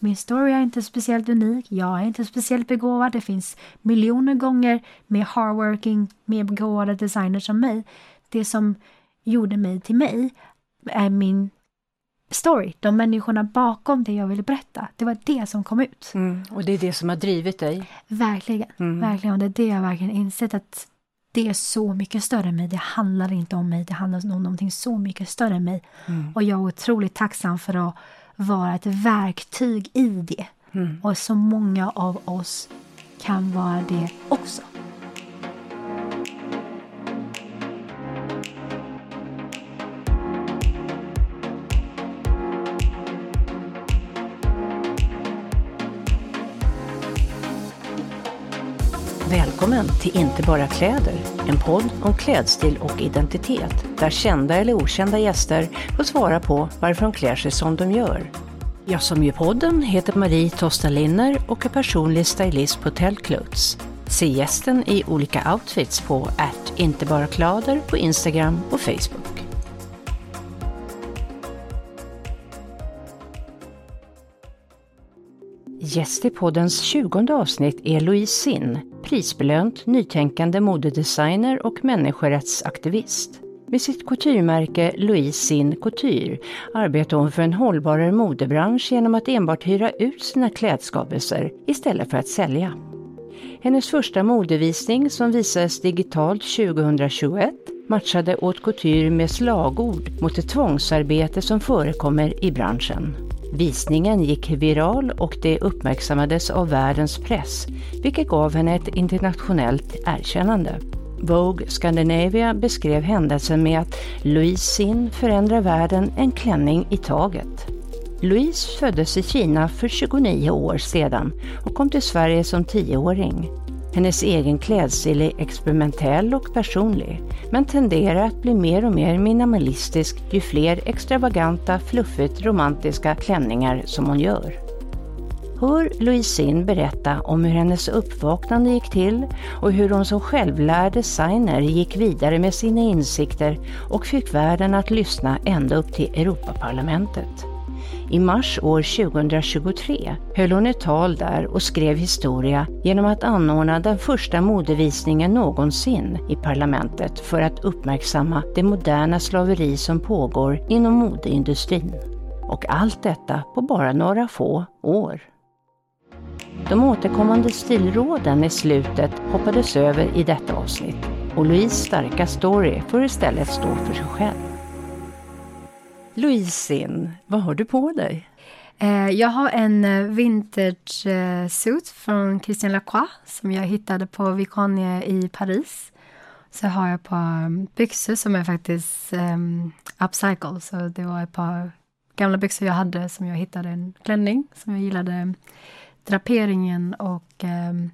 Min story är inte speciellt unik, jag är inte speciellt begåvad. Det finns miljoner gånger mer hardworking, mer begåvade designers som mig. Det som gjorde mig till mig är min story, de människorna bakom det jag ville berätta. Det var det som kom ut. Mm, och det är det som har drivit dig? Verkligen, mm. verkligen. Och det är det jag verkligen insett att det är så mycket större än mig. Det handlar inte om mig, det handlar om någonting så mycket större än mig. Mm. Och jag är otroligt tacksam för att vara ett verktyg i det. Mm. Och så många av oss kan vara det också. Välkommen till Inte bara kläder, en podd om klädstil och identitet där kända eller okända gäster får svara på varför de klär sig som de gör. Jag som gör podden heter Marie Tosta Linner och är personlig stylist på Tellclothes. Se gästen i olika outfits på att inte bara kläder på Instagram och Facebook. Gäst i poddens tjugonde avsnitt är Louise Sinn, prisbelönt, nytänkande modedesigner och människorättsaktivist. Med sitt couturemärke Louise Sin Couture arbetar hon för en hållbarare modebransch genom att enbart hyra ut sina klädskapelser istället för att sälja. Hennes första modevisning som visades digitalt 2021 matchade haute couture med slagord mot det tvångsarbete som förekommer i branschen. Visningen gick viral och det uppmärksammades av världens press, vilket gav henne ett internationellt erkännande. Vogue Scandinavia beskrev händelsen med att Louise Sin förändrar världen en klänning i taget. Louise föddes i Kina för 29 år sedan och kom till Sverige som tioåring. Hennes egen klädstil är experimentell och personlig, men tenderar att bli mer och mer minimalistisk ju fler extravaganta, fluffigt romantiska klänningar som hon gör. Hör Louisine berätta om hur hennes uppvaknande gick till och hur hon som självlärd designer gick vidare med sina insikter och fick världen att lyssna ända upp till Europaparlamentet. I mars år 2023 höll hon ett tal där och skrev historia genom att anordna den första modevisningen någonsin i parlamentet för att uppmärksamma det moderna slaveri som pågår inom modeindustrin. Och allt detta på bara några få år. De återkommande stilråden i slutet hoppades över i detta avsnitt och Louise starka story får istället stå för sig själv. Louisin, vad har du på dig? Eh, jag har en eh, vintage eh, suit från Christian Lacroix som jag hittade på Vicogne i Paris. Så har jag ett par mm, byxor som är faktiskt um, upcycle. Så det var ett par gamla byxor jag hade som jag hittade en klänning som jag gillade draperingen och um,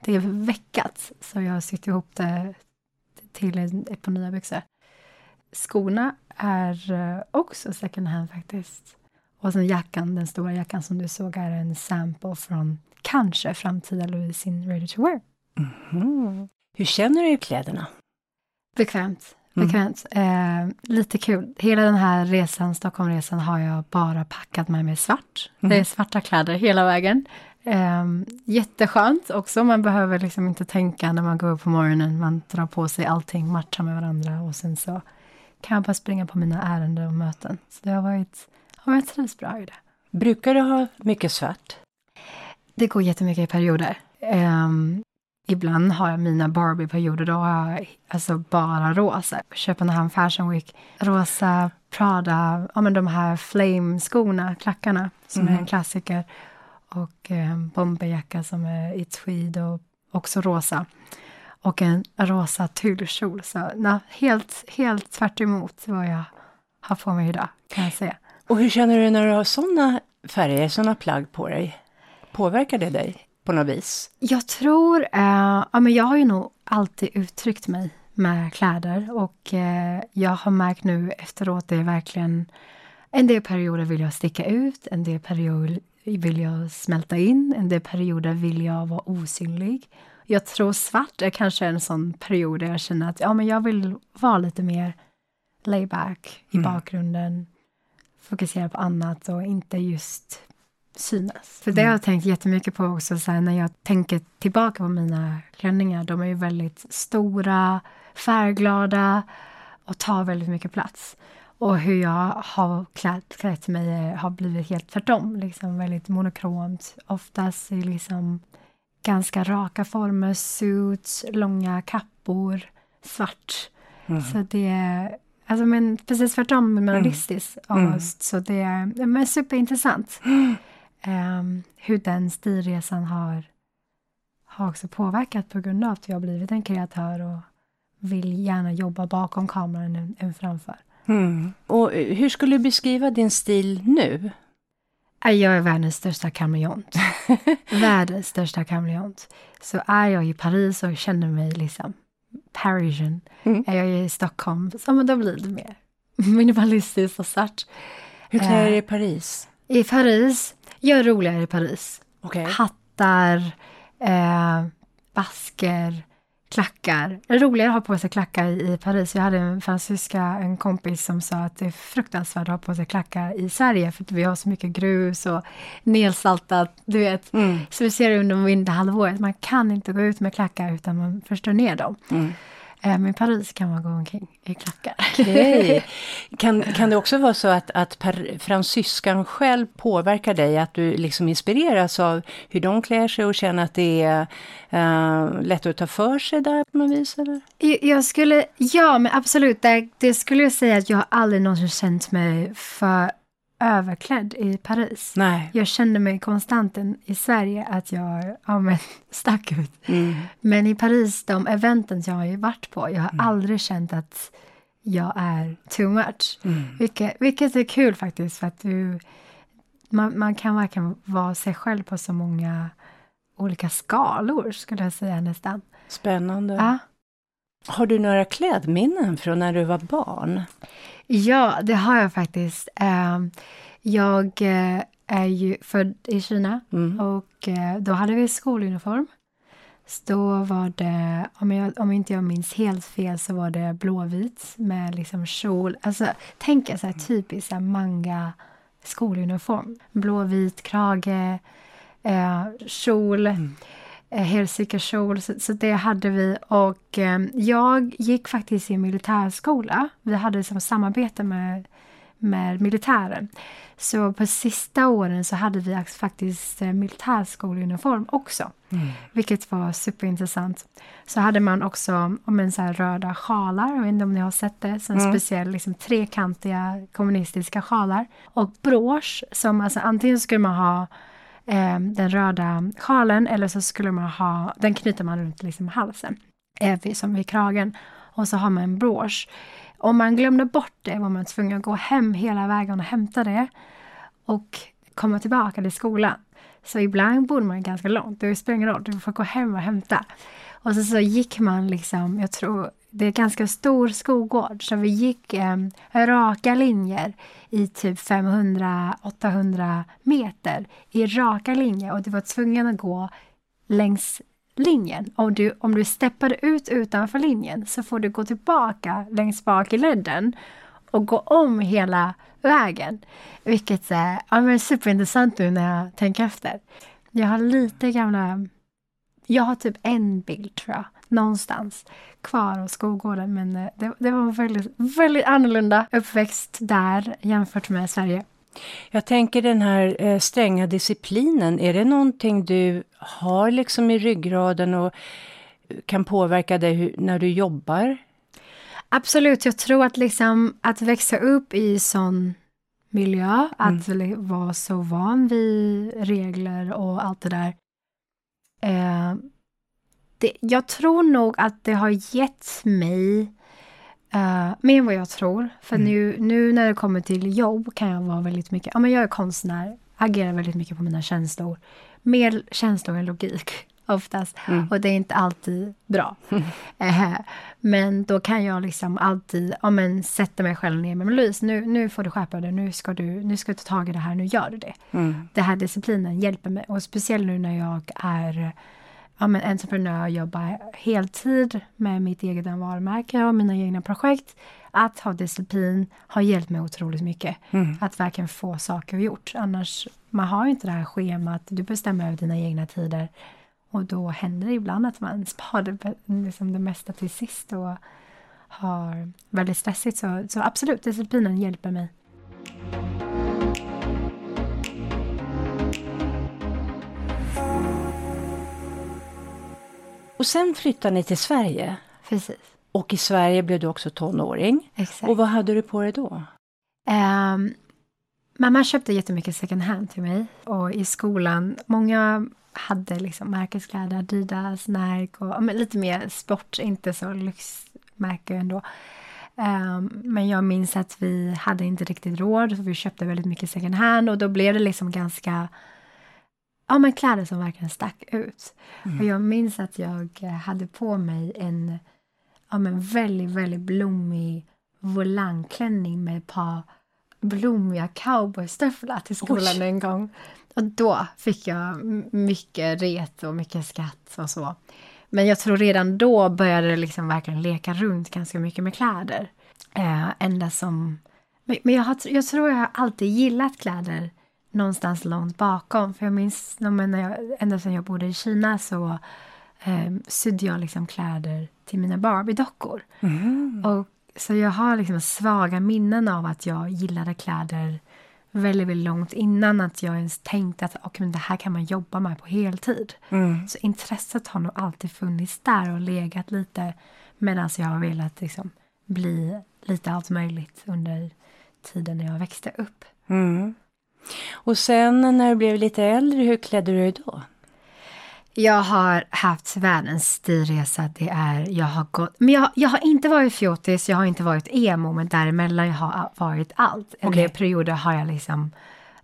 det är veckat. Så jag har sytt ihop det till ett par nya byxor. Skorna är eh, också second hand faktiskt. Och sen jackan, den stora jackan som du såg är en sample från kanske framtida Louise in Ready to Wear. Mm -hmm. Hur känner du i kläderna? Bekvämt. Mm. Bekvämt. Mm. Eh, lite kul. Hela den här resan, Stockholmresan, har jag bara packat med mig svart. Mm. Det är svarta kläder hela vägen. Eh, jätteskönt också. Man behöver liksom inte tänka när man går upp på morgonen. Man drar på sig allting, matchar med varandra och sen så kan jag bara springa på mina ärenden och möten. Så det har varit, ja, jag trivs bra i det. Brukar du ha mycket svart? Det går jättemycket i perioder. Um, ibland har jag mina Barbie-perioder, då har jag alltså bara rosa. Köpenhamn Fashion Week, rosa Prada, ja men de här Flame-skorna, klackarna, som mm. är en mhm. klassiker. Och um, bomberjacka som är i tweed och också rosa och en rosa tyllkjol. Så na, helt, helt tvärt emot vad jag har på mig idag, kan jag säga. Och hur känner du när du har sådana färger, sådana plagg på dig? Påverkar det dig på något vis? Jag tror, eh, ja men jag har ju nog alltid uttryckt mig med kläder och eh, jag har märkt nu efteråt, det är verkligen en del perioder vill jag sticka ut, en del perioder vill jag smälta in, en del perioder vill jag vara osynlig. Jag tror svart är kanske en sån period där jag känner att ja, men jag vill vara lite mer layback i mm. bakgrunden, fokusera på annat och inte just synas. För det har jag tänkt jättemycket på också så här, när jag tänker tillbaka på mina klänningar. De är ju väldigt stora, färgglada och tar väldigt mycket plats. Och hur jag har klätt, klätt mig har blivit helt tvärtom. Liksom väldigt monokromt. Oftast i liksom ganska raka former, suits, långa kappor, svart. Mm. Så det är alltså men precis tvärtom minimalistiskt mm. mm. Så det är men superintressant. Um, hur den stilresan har, har också påverkat på grund av att jag har blivit en kreatör och vill gärna jobba bakom kameran än, än framför. Mm. Och hur skulle du beskriva din stil nu? Jag är världens största kameleont. världens största kameleont. Så är jag i Paris och känner mig liksom Parisian. Mm. Är jag i Stockholm, så men då blir det mer minimalistiskt och svart. Hur klär du dig i eh, Paris? I Paris, jag är roligare i Paris. Okay. Hattar, eh, basker, klackar. Det är roligare att ha på sig klackar i Paris. Jag hade en fransyska, en kompis som sa att det är fruktansvärt att ha på sig klackar i Sverige för att vi har så mycket grus och nedsaltat, du vet. Mm. Så vi ser det under vinterhalvåret, man kan inte gå ut med klackar utan man förstör ner dem. Mm. I Paris kan man gå omkring i klackar. Okay. Kan, kan det också vara så att, att per, fransyskan själv påverkar dig? Att du liksom inspireras av hur de klär sig och känner att det är uh, lätt att ta för sig där på något vis? Eller? Jag skulle, ja men absolut, det, det skulle jag säga att jag aldrig någonsin känt mig för överklädd i Paris. Nej. Jag kände mig konstant i Sverige att jag ja, men, stack ut. Mm. Men i Paris, de eventen jag har varit på, jag har mm. aldrig känt att jag är too much. Mm. Vilket, vilket är kul faktiskt, för att du, man, man kan verkligen vara sig själv på så många olika skalor, skulle jag säga nästan. Spännande. Ja. Har du några klädminnen från när du var barn? Ja, det har jag faktiskt. Ehm, jag eh, är ju född i Kina mm. och eh, då hade vi skoluniform. Så då var det, om, jag, om inte jag minns helt fel, så var det blåvit med liksom kjol. Alltså, tänk er så här typiskt så här manga skoluniform. Blåvit krage, eh, kjol. Mm eh, helsikeskjol, så, så det hade vi. Och eh, jag gick faktiskt i militärskola. Vi hade som samarbete med, med militären. Så på sista åren så hade vi faktiskt eh, militärskoleuniform också. Mm. Vilket var superintressant. Så hade man också om en så röda sjalar, jag vet inte om ni har sett det, som mm. speciell liksom, trekantiga kommunistiska sjalar. Och brosch, som alltså antingen skulle man ha eh, den röda sjalen eller så skulle man ha, den knyter man runt liksom halsen, eh, som vid kragen. Och så har man en brosch. Om man glömde bort det var man tvungen att gå hem hela vägen och hämta det och komma tillbaka till skolan. Så ibland bodde man ganska långt, det spelar ingen roll, du får gå hem och hämta. Och så, så gick man liksom, jag tror det är ganska stor skolgård så vi gick eh, raka linjer i typ 500-800 meter i raka linjer och du var tvungen att gå längs linjen. Om du, om du steppade ut utanför linjen så får du gå tillbaka längst bak i ledden och gå om hela vägen. Vilket är ja, superintressant nu när jag tänker efter. Jag har lite gamla... Jag har typ en bild tror jag, någonstans kvar av skolgården. Men eh, det, det var väldigt, väldigt annorlunda uppväxt där jämfört med Sverige. Jag tänker den här eh, stränga disciplinen, är det någonting du har liksom i ryggraden och kan påverka dig hur, när du jobbar? Absolut, jag tror att liksom att växa upp i sån miljö, att mm. vara så van vid regler och allt det där. Eh, det, jag tror nog att det har gett mig uh, mer än vad jag tror. För mm. nu, nu när det kommer till jobb kan jag vara väldigt mycket, ja men jag är konstnär, agerar väldigt mycket på mina känslor. Mer känslor än logik oftast. Mm. Och det är inte alltid bra. Mm. Uh, men då kan jag liksom alltid ja, men, sätta mig själv ner. Men Louise, nu, nu får du skärpa dig. Nu ska du, nu ska du ta tag i det här. Nu gör du det. Mm. Den här disciplinen hjälper mig. Och speciellt nu när jag är ja, men entreprenör, jobba heltid med mitt eget varumärke och mina egna projekt. Att ha disciplin har hjälpt mig otroligt mycket. Mm. Att verkligen få saker gjort. Annars, man har inte det här schemat, du bestämmer över dina egna tider. Och då händer det ibland att man sparar liksom det mesta till sist och har väldigt stressigt. Så, så absolut, disciplinen hjälper mig. Och sen flyttade ni till Sverige. Precis. Och i Sverige blev du också tonåring. Exakt. Och vad hade du på dig då? Um, mamma köpte jättemycket second hand till mig. Och i skolan, många hade liksom märkeskläder, Adidas, Nike och lite mer sport, inte så lyxmärke ändå. Um, men jag minns att vi hade inte riktigt råd, så vi köpte väldigt mycket second hand och då blev det liksom ganska ja, men kläder som verkligen stack ut. Mm. Och jag minns att jag hade på mig en ja, men väldigt, väldigt blommig volangklänning med ett par blommiga cowboystövlar till skolan Oj. en gång. Och då fick jag mycket ret och mycket skratt och så. Men jag tror redan då började det liksom verkligen leka runt ganska mycket med kläder. Eh, ända som... Men jag, har, jag tror jag har alltid gillat kläder någonstans långt bakom. För jag minns när jag, ända sedan jag bodde i Kina så eh, sydde jag liksom kläder till mina Barbie-dockor. Mm. Och, så jag har liksom svaga minnen av att jag gillade kläder väldigt, väldigt långt innan att jag ens tänkte att okay, men det här kan man jobba med på heltid. Mm. Så intresset har nog alltid funnits där och legat lite medan jag har velat liksom bli lite allt möjligt under tiden när jag växte upp. Mm. Och sen när du blev lite äldre, hur klädde du dig då? Jag har haft världens stilresa. Det är, jag har gått, men jag, jag har inte varit fjortis, jag har inte varit emo, men däremellan jag har varit allt. Okay. En del perioder har jag liksom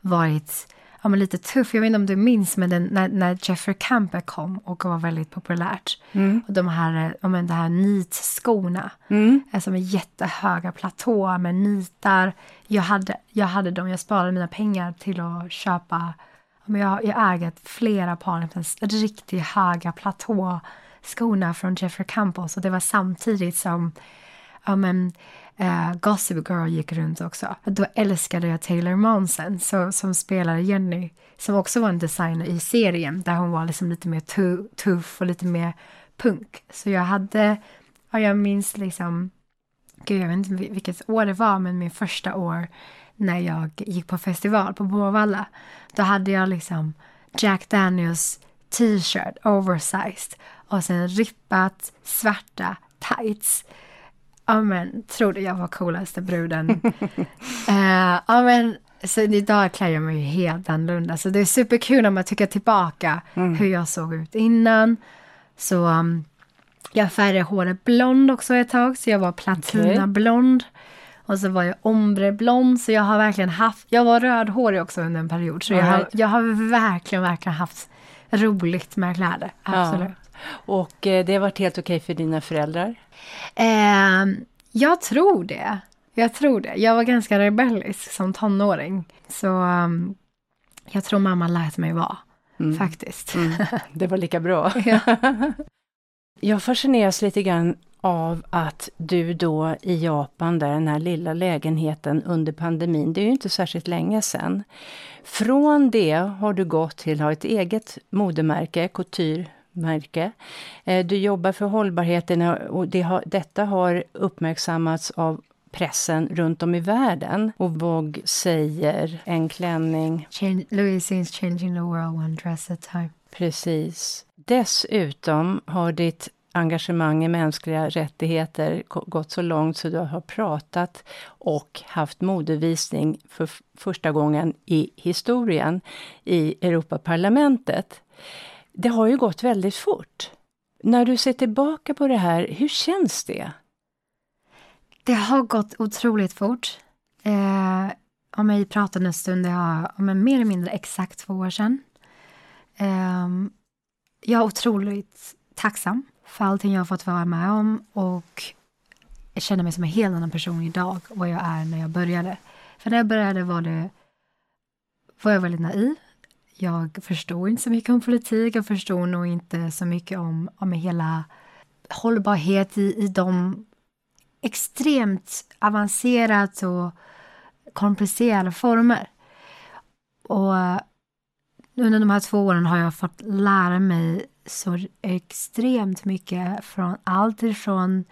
varit ja, men lite tuff. Jag vet inte om du minns, men den, när, när Jeffrey Camper kom och var väldigt populärt. Mm. Och de här, ja, men de här nitskorna, mm. alltså med jättehöga platåer med nitar. Jag hade, jag hade dem, jag sparade mina pengar till att köpa men jag, jag äger flera par riktigt höga platåskorna från Jeffrey Campbell. Så det var samtidigt som ja, men, uh, Gossip Girl gick runt också. Då älskade jag Taylor Monsen så, som spelade Jenny, som också var en designer i serien där hon var liksom lite mer tu tuff och lite mer punk. Så jag hade, ja, jag minns liksom, gud jag vet inte vilket år det var, men min första år när jag gick på festival på Borvalla. Då hade jag liksom Jack Daniels t-shirt, oversized och sen rippat svarta tights. Ja men, trodde jag var coolaste bruden. uh, ja men, så idag klär jag mig helt annorlunda. Så det är superkul när man tycker tillbaka mm. hur jag såg ut innan. Så um, jag färgade håret blond också ett tag, så jag var platinablond. Okay. Och så var jag ombreblond, så jag har verkligen haft... Jag var rödhårig också under en period, så jag har, jag har verkligen, verkligen haft roligt med kläder. Absolut. Ja. Och eh, det har varit helt okej okay för dina föräldrar? Eh, jag tror det. Jag tror det. Jag var ganska rebellisk som tonåring. Så um, jag tror mamma lät mig vara, mm. faktiskt. Mm. Det var lika bra. ja. Jag fascineras lite grann av att du då i Japan, där den här lilla lägenheten under pandemin, det är ju inte särskilt länge sedan. Från det har du gått till att ha ett eget modemärke, couture-märke. Eh, du jobbar för hållbarheten och det har, detta har uppmärksammats av pressen runt om i världen. Och Vogue säger en klänning... Change, Louis is changing the world one dress at a time. Precis. Dessutom har ditt engagemang i mänskliga rättigheter gått så långt så du har pratat och haft modevisning för första gången i historien i Europaparlamentet. Det har ju gått väldigt fort. När du ser tillbaka på det här, hur känns det? Det har gått otroligt fort. Eh, om jag pratade en stund, det har om mer eller mindre exakt två år sedan. Eh, jag är otroligt tacksam för allting jag har fått vara med om och jag känner mig som en helt annan person idag vad jag är när jag började. För när jag började var det var jag väldigt naiv. jag förstod inte så mycket om politik. Jag förstod nog inte så mycket om, om hela hållbarhet i, i de extremt avancerat och komplicerade former. Och under de här två åren har jag fått lära mig så extremt mycket från allt ifrån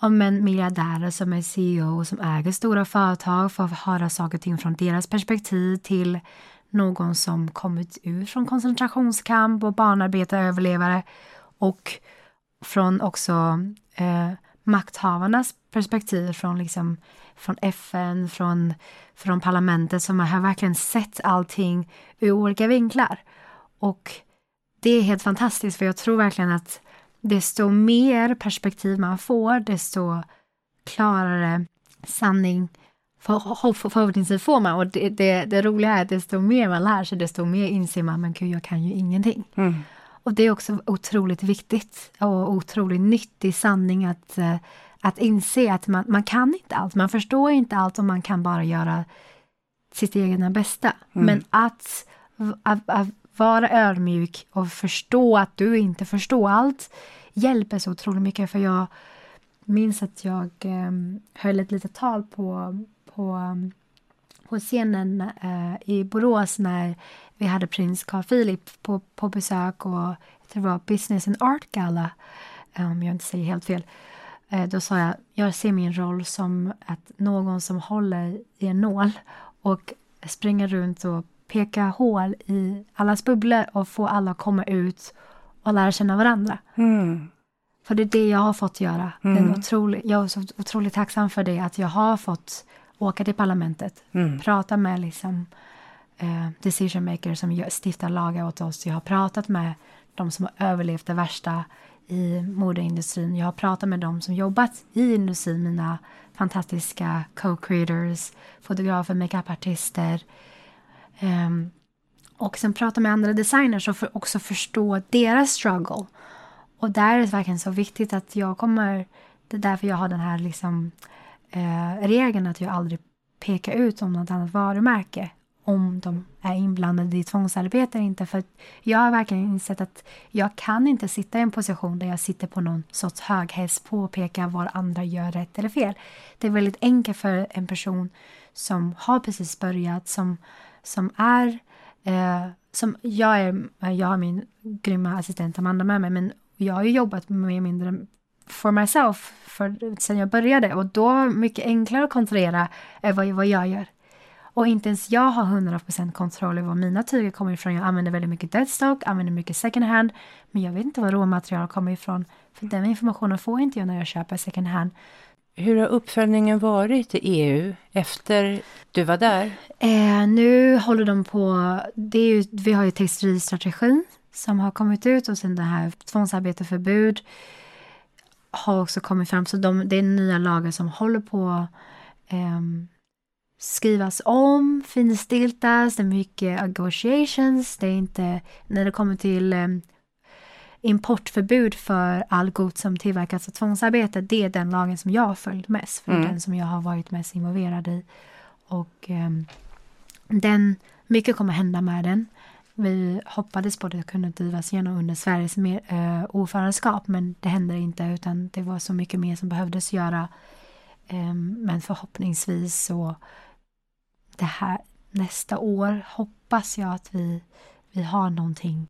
om en miljardärer som är CEO och som äger stora företag för att höra saker och ting från deras perspektiv till någon som kommit ur från koncentrationskamp och barnarbetare, överlevare och från också eh, makthavarnas perspektiv från, liksom, från FN, från, från parlamentet som har verkligen sett allting ur olika vinklar. Och det är helt fantastiskt för jag tror verkligen att desto mer perspektiv man får, desto klarare sanning för, för, förhoppningsvis får man. Och det, det, det, roliga är att desto mer man lär sig, desto mer inser man, men gud, jag kan ju ingenting. Mm. Och det är också otroligt viktigt och otroligt nyttig sanning att, eh, att inse att man, man kan inte allt. Man förstår inte allt och man kan bara göra sitt egna bästa. Mm. Men att, att, att vara ödmjuk och förstå att du inte förstår allt hjälper så otroligt mycket. För jag minns att jag eh, höll ett litet tal på, på, på scenen eh, i Borås när vi hade prins Carl Philip på, på besök och det var Business and Art Gala, om jag inte säger helt fel. Eh, då sa jag, jag ser min roll som att någon som håller i en nål och springer runt och peka hål i allas bubblor och få alla att komma ut och lära känna varandra. Mm. För det är det jag har fått göra. Mm. Den otrolig, jag är så otroligt tacksam för det, att jag har fått åka till parlamentet, mm. prata med liksom, uh, decision makers som stiftar lagar åt oss. Jag har pratat med de som har överlevt det värsta i modeindustrin. Jag har pratat med de som jobbat i industrin, mina fantastiska co-creators, fotografer, makeupartister, Um, och sen prata med andra designers och för också förstå deras struggle. Och där är det verkligen så viktigt att jag kommer... Det är därför jag har den här liksom, eh, regeln att jag aldrig pekar ut om något annat varumärke om de är inblandade i tvångsarbete eller inte. För jag har verkligen insett att jag kan inte sitta i en position där jag sitter på någon sorts höghets och påpekar vad andra gör rätt eller fel. Det är väldigt enkelt för en person som har precis börjat, som som är eh, som jag, är, jag har min grymma assistent Amanda med mig, men jag har ju jobbat mer eller mindre for myself för, sen jag började och då var det mycket enklare att kontrollera eh, vad, vad jag gör. Och inte ens jag har 100% kontroll över var mina tyger kommer ifrån. Jag använder väldigt mycket deadstock, använder mycket second hand, men jag vet inte var råmaterial kommer ifrån. För den informationen får inte jag när jag köper second hand. Hur har uppföljningen varit i EU efter du var där? Eh, nu håller de på... Det är ju, vi har ju textilstrategin som har kommit ut och sen det här tvångsarbeteförbud har också kommit fram. Så de, det är nya lagar som håller på eh, skrivas om, finstiltas, det är mycket negotiations. Det är inte, när det kommer till eh, importförbud för all gods som tillverkas av tvångsarbete, det är den lagen som jag har följt mest, för mm. den som jag har varit mest involverad i. Och um, den, mycket kommer hända med den. Vi hoppades på att det kunde drivas igenom under Sveriges mer, uh, ordförandeskap, men det hände inte, utan det var så mycket mer som behövdes göra. Um, men förhoppningsvis så det här nästa år hoppas jag att vi, vi har någonting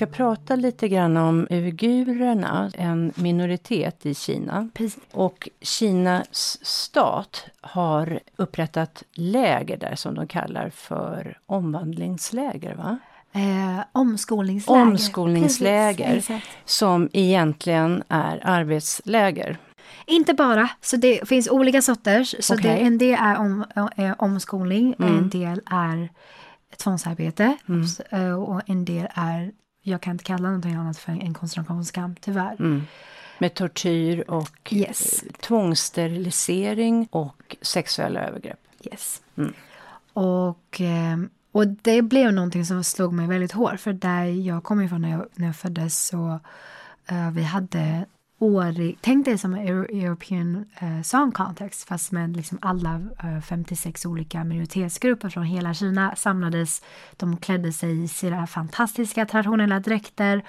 ska prata lite grann om uigurerna, en minoritet i Kina. Precis. Och Kinas stat har upprättat läger där som de kallar för omvandlingsläger. Va? Eh, omskolningsläger. Omskolningsläger Precis, som egentligen är arbetsläger. Inte bara, så det finns olika sorters. Så okay. det, en del är om, är omskolning, mm. en del är tvångsarbete mm. och en del är Jag kan inte kalla någonting annat för en koncentrationskamp, tyvärr. Mm. Med tortyr och Yes. tvångssterilisering och sexuella övergrepp. Yes. Mm. Och, eh, och det blev någonting som slog mig väldigt hårt. För där jag kom ifrån när jag, när jag föddes så uh, vi hade årig, tänk dig som European uh, Song Contest fast med liksom alla uh, eh, 56 olika minoritetsgrupper från hela Kina samlades. De klädde sig i sina fantastiska traditionella dräkter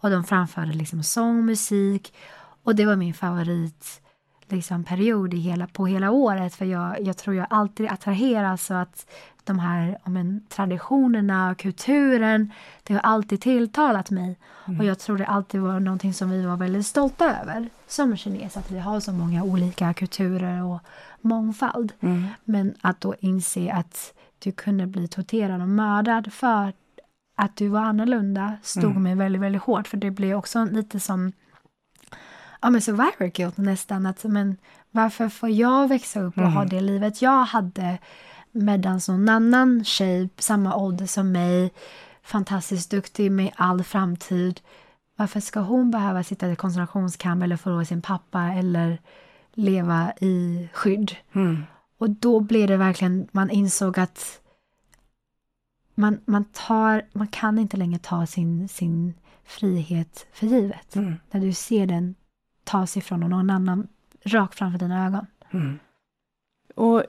och de framförde liksom sång, musik och det var min favorit liksom, period i hela, på hela året. För jag, jag tror jag alltid attraheras så att de här men, traditionerna och kulturen, det har alltid tilltalat mig. Mm. Och jag tror det alltid var någonting som vi var väldigt stolta över som kines, att vi har så många olika kulturer och mångfald. Mm. Men att då inse att du kunde bli torterad och mördad för att du var annorlunda stod mm. mig väldigt, väldigt hårt. För det blev också lite som ja, men survivor guilt nästan. Att, men varför får jag växa upp och mm. ha det livet jag hade medan någon annan tjej, samma ålder som mig, fantastiskt duktig med all framtid. Varför ska hon behöva sitta i koncentrationskamp eller förlora sin pappa eller leva i skydd? Mm. Och då blev det verkligen, man insåg att man, man, tar, man kan inte längre ta sin, sin frihet för givet. Mm. När du ser den tas ifrån någon annan rakt framför dina ögon. Mm. Och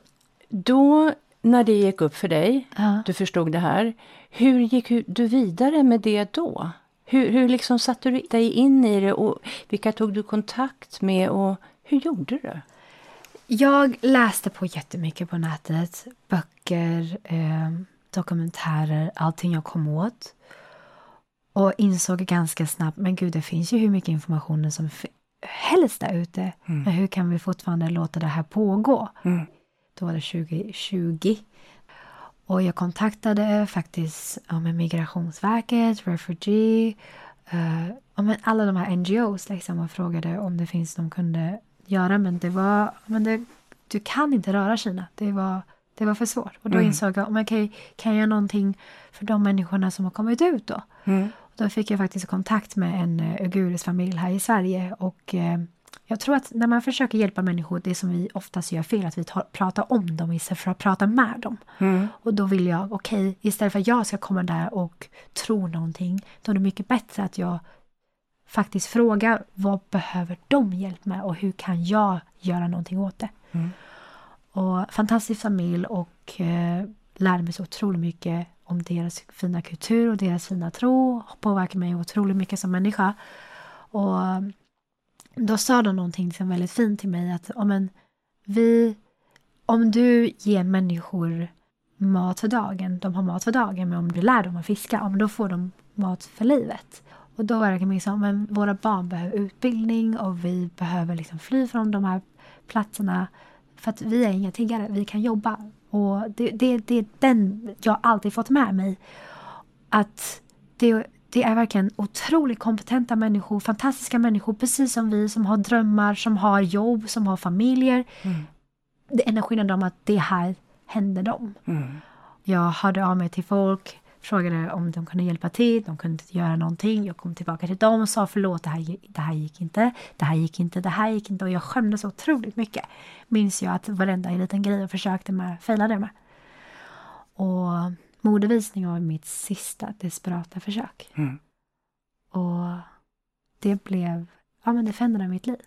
då när det gick upp för dig, ja. du förstod det här, hur gick du vidare med det då? Hur, hur liksom satte du dig in i det och vilka tog du kontakt med och hur gjorde du? Jag läste på jättemycket på nätet, böcker, eh, dokumentärer, allting jag kom åt. Och insåg ganska snabbt, men gud det finns ju hur mycket information som helst där ute. Mm. Men hur kan vi fortfarande låta det här pågå? Mm. Då var det 2020. Och jag kontaktade faktiskt ja, med Migrationsverket, Refugee, uh, ja, men alla de här NGOs liksom, och frågade om det finns de kunde göra. Men det var, men det, du kan inte röra Kina. Det var, det var för svårt. Och då mm. insåg jag, okay, kan jag göra någonting för de människorna som har kommit ut då? Mm. Då fick jag faktiskt kontakt med en uh, uiguris familj här i Sverige och uh, jag tror att när man försöker hjälpa människor, det som vi oftast gör fel, att vi tar, pratar om dem istället för att prata med dem. Mm. Och då vill jag, okej, okay, istället för att jag ska komma där och tro någonting, då är det mycket bättre att jag faktiskt frågar vad behöver de hjälp med och hur kan jag göra någonting åt det? Mm. Och fantastisk familj och eh, lärde mig så otroligt mycket om deras fina kultur och deras fina tro. Påverkar mig otroligt mycket som människa. Och då sa de någonting som väldigt fint till mig att om, en, vi, om du ger människor mat för dagen, de har mat för dagen, men om du lär dem att fiska, om då får de mat för livet. Och då var det liksom, men våra barn behöver utbildning och vi behöver liksom fly från de här platserna för att vi är inga tiggare, vi kan jobba. Och det, det, det är den jag alltid fått med mig. Att det, det är verkligen otroligt kompetenta människor, fantastiska människor, precis som vi som har drömmar, som har jobb, som har familjer. Mm. Det enda skillnaden är att det här händer dem. Mm. Jag hörde av mig till folk, frågade om de kunde hjälpa till, de kunde inte göra någonting. Jag kom tillbaka till dem och sa förlåt, det här, det här gick inte, det här gick inte, det här gick inte. Och jag skämdes så otroligt mycket. Minns jag att varenda liten grej jag försökte med, failade med. Och Modevisning var mitt sista desperata försök. Mm. Och det blev, ja men det förändrade mitt liv.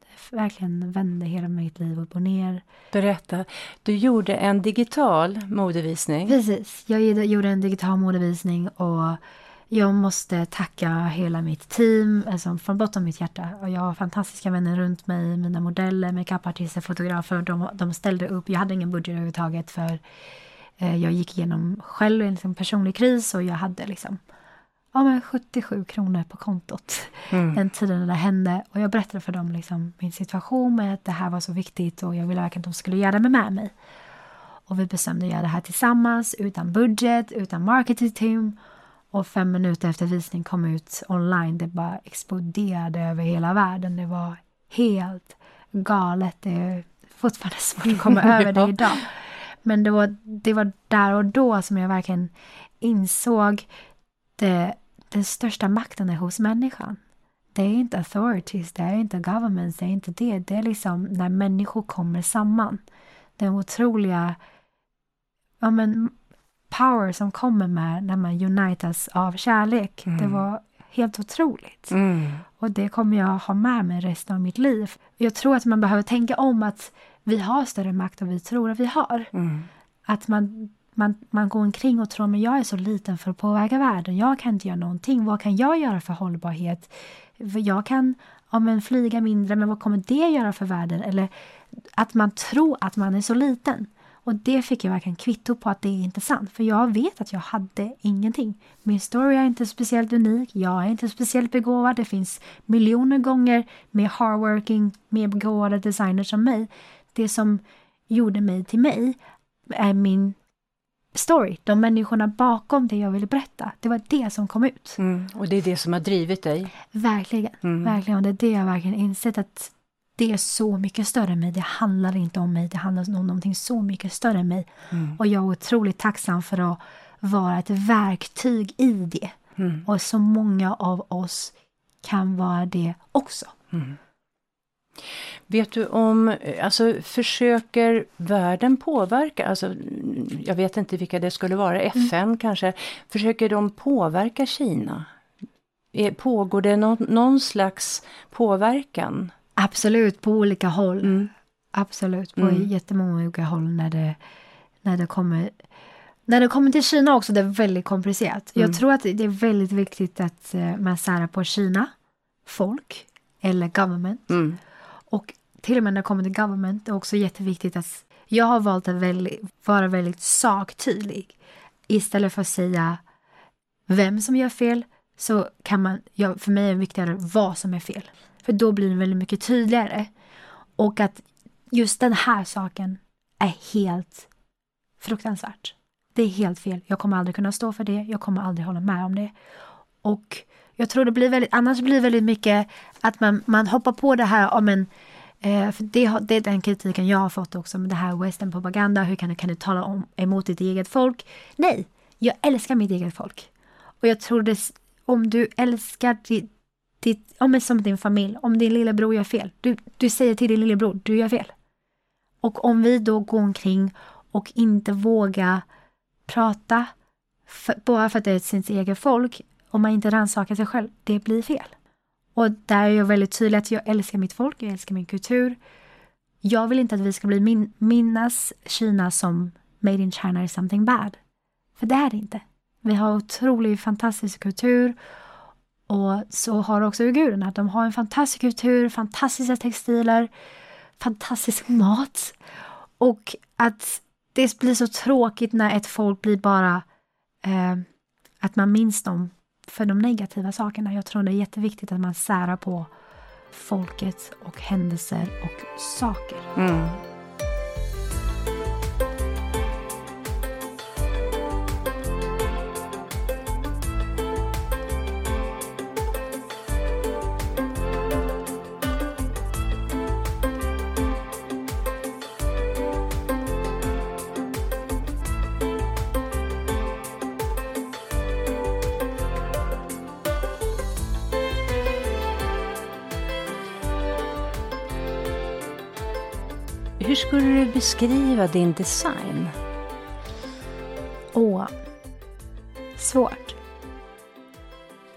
Det verkligen vände hela mitt liv upp och ner. Berätta, du gjorde en digital modevisning. Precis, jag gjorde en digital modevisning och jag måste tacka hela mitt team, alltså från botten av mitt hjärta. Och jag har fantastiska vänner runt mig, mina modeller, makeupartister, fotografer. De, de ställde upp. Jag hade ingen budget överhuvudtaget för jag gick igenom själv en liksom personlig kris och jag hade liksom ja, men 77 kronor på kontot mm. den tiden när det hände. Och jag berättade för dem liksom min situation med att det här var så viktigt och jag ville verkligen att de skulle göra det med mig. Och vi bestämde att göra det här tillsammans utan budget, utan marketing team. Och fem minuter efter visning kom ut online, det bara exploderade över hela världen. Det var helt galet. Det är fortfarande svårt att komma över det idag. Men det var, det var där och då som jag verkligen insåg det, den största makten är hos människan. Det är inte authorities, det är inte governments, det är inte det. Det är liksom när människor kommer samman. Den otroliga ja, men, power som kommer med när man unitas av kärlek. Mm. Det var helt otroligt. Mm. Och det kommer jag ha med mig resten av mitt liv. Jag tror att man behöver tänka om att vi har större makt än vi tror att vi har. Mm. Att man, man, man går omkring och tror att jag är så liten för att påverka världen. Jag kan inte göra någonting. Vad kan jag göra för hållbarhet? Jag kan ja, men flyga mindre, men vad kommer det göra för världen? Eller att man tror att man är så liten. Och det fick jag verkligen kvitto på att det är inte sant. För jag vet att jag hade ingenting. Min story är inte speciellt unik. Jag är inte speciellt begåvad. Det finns miljoner gånger mer hardworking, mer begåvade designers som mig. Det som gjorde mig till mig är min story. De människorna bakom det jag ville berätta. Det var det som kom ut. Mm, och det är det som har drivit dig? Verkligen. Mm. Verkligen. Och det är det jag verkligen insett att det är så mycket större än mig. Det handlar inte om mig, det handlar om någonting så mycket större än mig. Mm. Och jag är otroligt tacksam för att vara ett verktyg i det. Mm. Och så många av oss kan vara det också. Vet du om, alltså försöker världen påverka, alltså jag vet inte vilka det skulle vara, FN mm. kanske, försöker de påverka Kina? Pågår det någon, någon slags påverkan? Absolut, på olika håll. Mm. Absolut, på mm. jättemånga olika håll när det, när det kommer när det kommer till Kina också, det är väldigt komplicerat. Mm. Jag tror att det är väldigt viktigt att uh, man särar på Kina, folk eller government. Mm. Och till och med när det kommer till government, det är också jätteviktigt att jag har valt att väldigt, vara väldigt saktydlig. Istället för att säga vem som gör fel, så kan man, ja, för mig är det viktigare vad som är fel. För då blir det väldigt mycket tydligare. Och att just den här saken är helt fruktansvärt. Det är helt fel. Jag kommer aldrig kunna stå för det. Jag kommer aldrig hålla med om det. Och jag tror det blir väldigt, annars blir det väldigt mycket att man, man hoppar på det här om en eh, för det, det är den kritiken jag har fått också med det här western propaganda. Hur kan du, kan du tala om, emot ditt eget folk? Nej, jag älskar mitt eget folk. Och jag tror det, om du älskar ditt, ditt, om som din familj, om din lillebror gör fel, du, du säger till din lillebror, du gör fel. Och om vi då går omkring och inte vågar prata, för, bara för att det är sitt eget folk, om man inte rannsakar sig själv, det blir fel. Och där är jag väldigt tydlig att jag älskar mitt folk, jag älskar min kultur. Jag vill inte att vi ska bli min, minnas Kina som made in China is something bad. För det är det inte. Vi har otroligt fantastisk kultur och så har också uigurerna. De har en fantastisk kultur, fantastiska textiler, fantastisk mat. Och att det blir så tråkigt när ett folk blir bara eh, att man minns dem för de negativa sakerna. Jag tror det är jätteviktigt att man särar på folket och händelser och saker. Mm. Hur skulle du beskriva din design? Åh, svårt.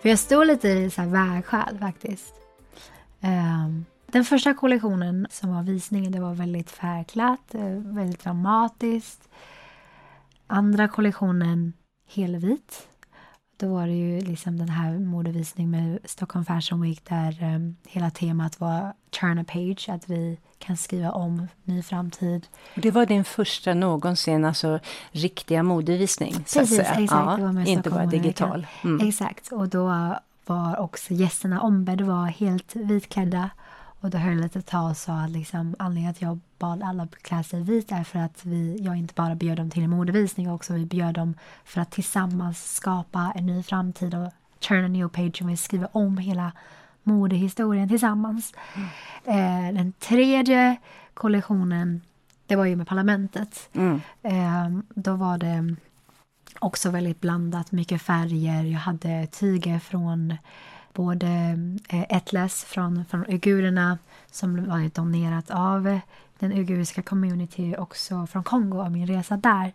För jag står lite i så här vägskäl faktiskt. Um, den första kollektionen som var visningen, det var väldigt färgglatt, eh, väldigt dramatiskt. Andra kollektionen helvit. Då var det ju liksom den här modevisningen med Stockholm Fashion Week där um, hela temat var turn a page, att vi kan skriva om ny framtid. Det var din första någonsin, alltså riktiga modevisning? Precis, exakt. Ja, det var inte bara digital. Mm. Exakt, och då var också gästerna ombedda var helt vitklädda. Och då höll jag lite tag och sa att liksom, anledningen att jag bad alla klä sig vit är för att vi, jag inte bara bjöd dem till en modevisning också, vi bjöd dem för att tillsammans skapa en ny framtid och turn a new page och vi skriver om hela modehistorien tillsammans. Mm. Eh, den tredje kollektionen, det var ju med Parlamentet. Mm. Eh, då var det också väldigt blandat, mycket färger. Jag hade tyger från både eh, Etles från, från uigurerna som var donerat av den uiguriska community också från Kongo av min resa där.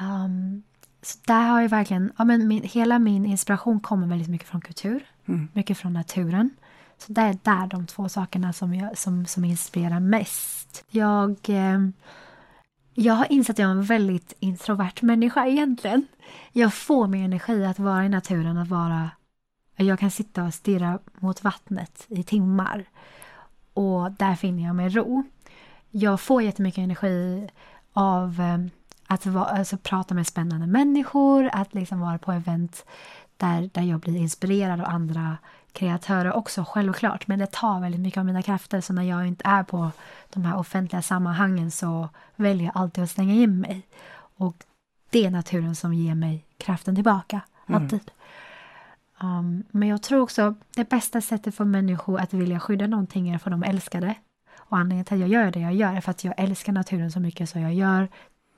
Um, så där har jag verkligen, ja, men min, hela min inspiration kommer väldigt mycket från kultur, mm. mycket från naturen. Så det är där de två sakerna som, jag, som, som inspirerar mest. Jag, eh, jag har insett att jag är en väldigt introvert människa egentligen. Jag får min energi att vara i naturen, att vara... Jag kan sitta och stirra mot vattnet i timmar. Och där finner jag mig ro. Jag får jättemycket energi av eh, att va, alltså, prata med spännande människor, att liksom vara på event där, där jag blir inspirerad av andra kreatörer också, självklart. Men det tar väldigt mycket av mina krafter, så när jag inte är på de här offentliga sammanhangen så väljer jag alltid att stänga in mig. Och det är naturen som ger mig kraften tillbaka, mm. alltid. Um, men jag tror också det bästa sättet för människor att vilja skydda någonting är för de älskar det. Och anledningen till att jag gör det jag gör är för att jag älskar naturen så mycket så jag gör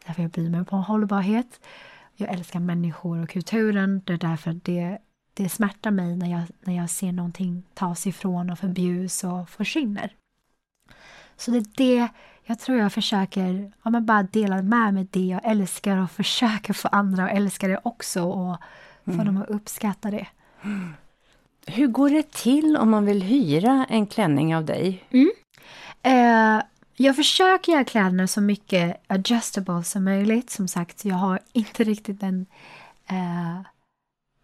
därför jag bryr mig på hållbarhet. Jag älskar människor och kulturen. Det är därför det, det smärtar mig när jag, när jag ser någonting tas ifrån och förbjuds och försvinner. Så det är det jag tror jag försöker ja, men bara dela med mig det jag älskar och försöker få andra att älska det också och få mm. dem att uppskatta det. Hur går det till om man vill hyra en klänning av dig? Mm. Eh, jag försöker göra kläderna så mycket adjustable som möjligt. Som sagt, jag har inte riktigt den eh,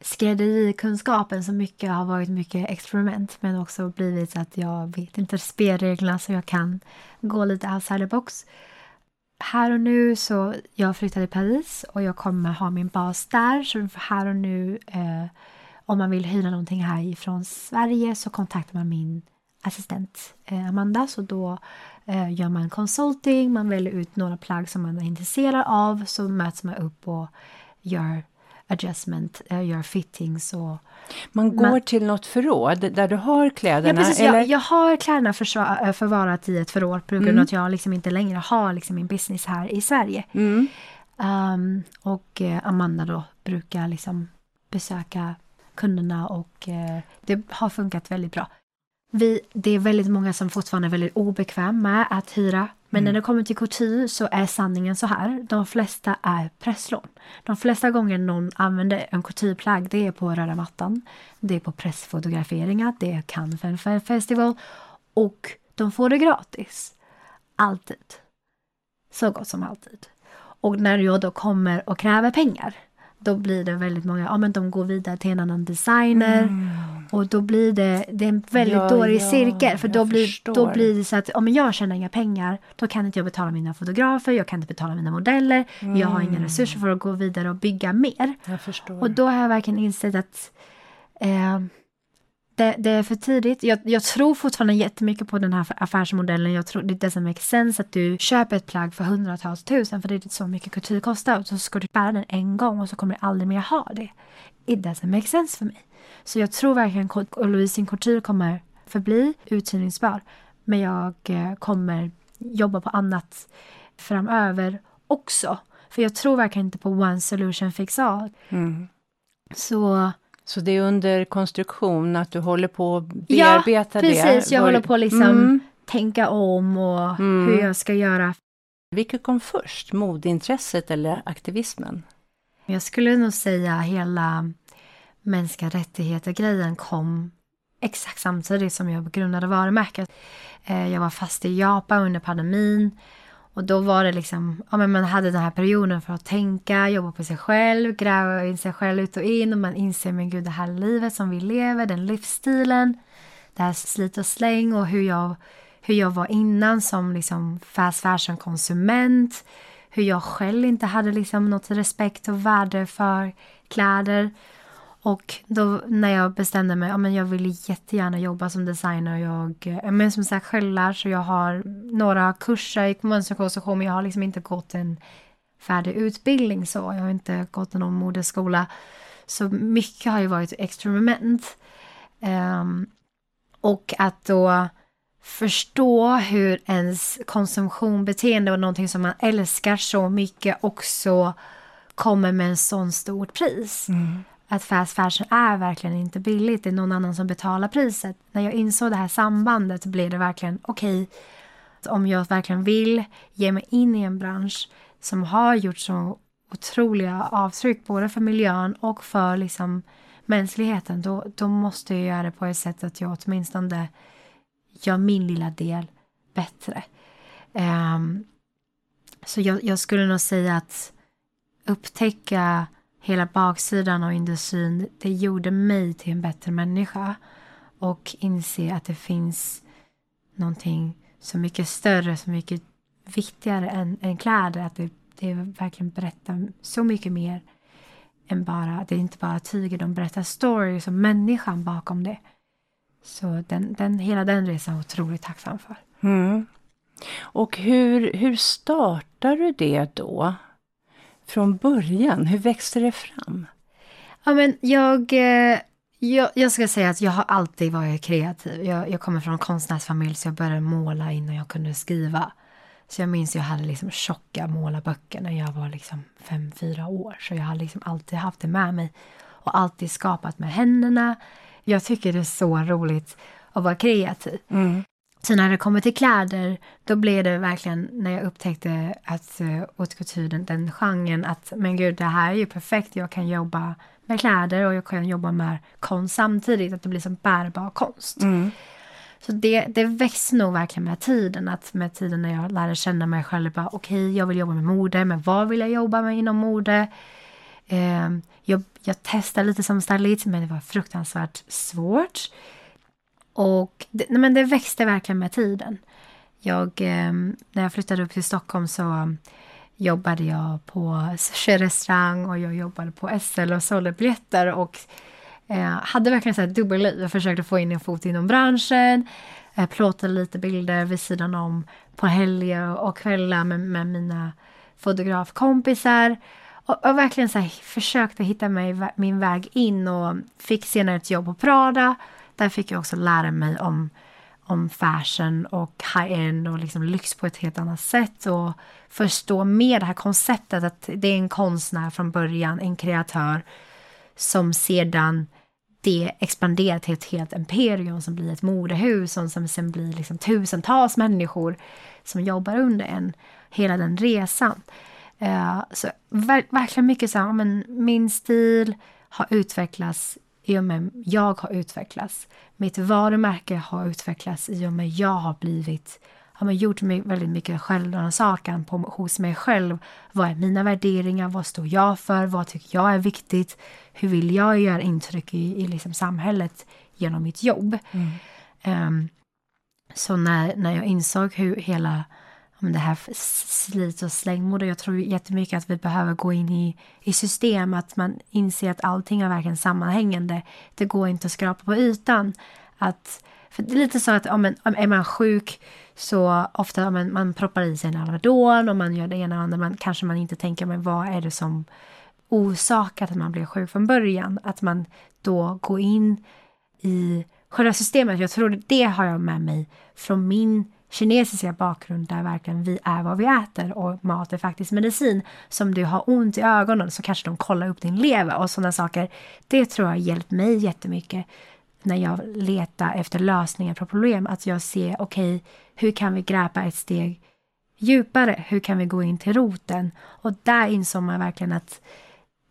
skrädderikunskapen så mycket. har varit mycket experiment men också blivit att jag vet inte spelreglerna så jag kan gå lite outside the box. Här och nu så jag flyttade till Paris och jag kommer ha min bas där. Så här och nu eh, om man vill hyra någonting härifrån Sverige så kontaktar man min assistent eh, Amanda. Så då eh, gör man consulting, man väljer ut några plagg som man är intresserad av. Så möts man upp och gör adjustment, eh, gör fittings och... Man går man, till något förråd där du har kläderna? Ja, precis. Eller? Jag, jag har kläderna eh, förvarat i ett förråd på grund av mm. att jag liksom inte längre har liksom min business här i Sverige. Mm. Um, och Amanda då brukar liksom besöka kunderna och det har funkat väldigt bra. Vi, det är väldigt många som fortfarande är väldigt obekväma med att hyra. Men mm. när det kommer till couture så är sanningen så här. De flesta är presslån. De flesta gånger någon använder en coutureplagg det är på röda mattan. Det är på pressfotograferingar. Det är Cannes Film Festival. Och de får det gratis. Alltid. Så gott som alltid. Och när jag då kommer och kräver pengar då blir det väldigt många, ja men de går vidare till en annan designer. Mm. Och då blir det, det är en väldigt ja, dålig ja, cirkel. För då blir, då blir det så att om jag tjänar inga pengar, då kan inte jag betala mina fotografer, jag kan inte betala mina modeller, mm. jag har inga mm. resurser för att gå vidare och bygga mer. Och då har jag verkligen insett att eh, det, det, är för tidigt. Jag, jag, tror fortfarande jättemycket på den här affärsmodellen. Jag tror det doesn't make sense att du köper ett plagg för hundratals tusen för det är så mycket kultur kostar och så ska du bära den en gång och så kommer du aldrig mer ha det. It doesn't make sense för mig. Så jag tror verkligen att Louise Couture kommer förbli uthyrningsbar. Men jag eh, kommer jobba på annat framöver också. För jag tror verkligen inte på one solution fix all. Mm. Så så det är under konstruktion, att du håller på att bearbeta det? Ja, precis. Jag Var... håller på att liksom mm. tänka om och mm. hur jag ska göra. Vilket kom först, modeintresset eller aktivismen? Jag skulle nog säga hela mänskliga rättigheter-grejen kom exakt samtidigt som jag grundade varumärket. Eh, jag var fast i Japan under pandemin och då var det liksom, ja men man hade den här perioden för att tänka, jobba på sig själv, gräva in sig själv ut och in och man inser men gud det här livet som vi lever, den livsstilen, det här slit och släng och hur jag, hur jag var innan som liksom fast fashion konsument, hur jag själv inte hade liksom något respekt och värde för kläder. Och då när jag bestämde mig, ja men jag vill jättegärna jobba som designer. Jag eh, men som sagt självlärd så jag har några kurser i mönsterkonstruktion men jag har liksom inte gått en färdig utbildning så. Jag har inte gått någon modeskola. Så mycket har ju varit experiment. Um, och att då förstå hur ens konsumtionbeteende och någonting som man älskar så mycket också kommer med en sån stort pris. Mm. Att fast fashion är verkligen inte billigt, det är någon annan som betalar priset. När jag insåg det här sambandet blev det verkligen okej, okay, om jag verkligen vill ge mig in i en bransch som har gjort så otroliga avtryck både för miljön och för liksom mänskligheten, då, då måste jag göra det på ett sätt att jag åtminstone gör min lilla del bättre. Um, så jag, jag, skulle nog säga att upptäcka hela baksidan av industrin, det gjorde mig till en bättre människa. Och inse att det finns någonting så mycket större, så mycket viktigare än, än kläder. Att det, det verkligen berättar så mycket mer än bara, det är inte bara tyger, de berättar stories och människan bakom det. Så den, den, hela den resan är jag otroligt tacksam för. Mm. Och hur, hur startar du det då? Från början, hur växte det fram? Ja, men jag, eh, jag, jag ska säga att jag har alltid varit kreativ. Jag, jag kommer från en konstnärsfamilj så jag började måla innan jag kunde skriva. Så jag minns att jag hade liksom tjocka målarböcker när jag var liksom fem, fyra år. Så jag har liksom alltid haft det med mig och alltid skapat med händerna. Jag tycker det är så roligt att vara kreativ. Mm. Så när det kommer till kläder, då blev det verkligen när jag upptäckte att uh, haute couture, den, den genren, att men gud, det här är ju perfekt. Jag kan jobba med kläder och jag kan jobba med konst samtidigt, att det blir som bärbar konst. Mm. Så det, det växte nog verkligen med tiden, att med tiden när jag lärde känna mig själv, bara okej, okay, jag vill jobba med mode, men vad vill jag jobba med inom mode? Eh, jag, jag testade lite som stylist, men det var fruktansvärt svårt. Och det, men det växte verkligen med tiden. Jag, eh, när jag flyttade upp till Stockholm så jobbade jag på sushi-restaurang och jag jobbade på SL och sålde biljetter och eh, hade verkligen ett dubbelliv. Jag försökte få in en fot inom branschen, eh, plåtade lite bilder vid sidan om på helger och kvällar med, med mina fotografkompisar. Och, och verkligen så här, försökte hitta mig, min väg in och fick senare ett jobb på Prada. Där fick jag också lära mig om, om fashion och high-end och liksom lyx på ett helt annat sätt och förstå mer det här konceptet att det är en konstnär från början, en kreatör som sedan det expanderar till ett helt imperium som blir ett modehus och som sen blir liksom tusentals människor som jobbar under en, hela den resan. Uh, så ver verkligen mycket så här, men min stil har utvecklats i och med jag har utvecklats. Mitt varumärke har utvecklats i och med jag har blivit har man gjort mig väldigt mycket självrannsakan hos mig själv. Vad är mina värderingar? Vad står jag för? Vad tycker jag är viktigt? Hur vill jag göra intryck i, i liksom samhället genom mitt jobb? Mm. Um, så när, när jag insåg hur hela det här slit och slängmode. Jag tror jättemycket att vi behöver gå in i, i system, att man inser att allting är verkligen sammanhängande. Det går inte att skrapa på ytan. Att, för det är lite så att om, en, om är man sjuk så ofta om man, man proppar i sig en Alvedon och man gör det ena och andra, man, kanske man inte tänker men vad är det som orsakat att man blir sjuk från början? Att man då går in i själva systemet. Jag tror det har jag med mig från min kinesiska bakgrund där verkligen vi är vad vi äter och mat är faktiskt medicin. Som du har ont i ögonen så kanske de kollar upp din lever och sådana saker. Det tror jag har hjälpt mig jättemycket när jag letar efter lösningar på problem. Att jag ser, okej, okay, hur kan vi gräpa ett steg djupare? Hur kan vi gå in till roten? Och där insåg man verkligen att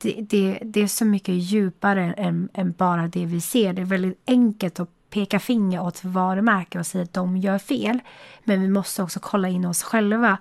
det, det, det är så mycket djupare än, än, bara det vi ser. Det är väldigt enkelt att peka finger åt varumärken och säga att de gör fel. Men vi måste också kolla in oss själva.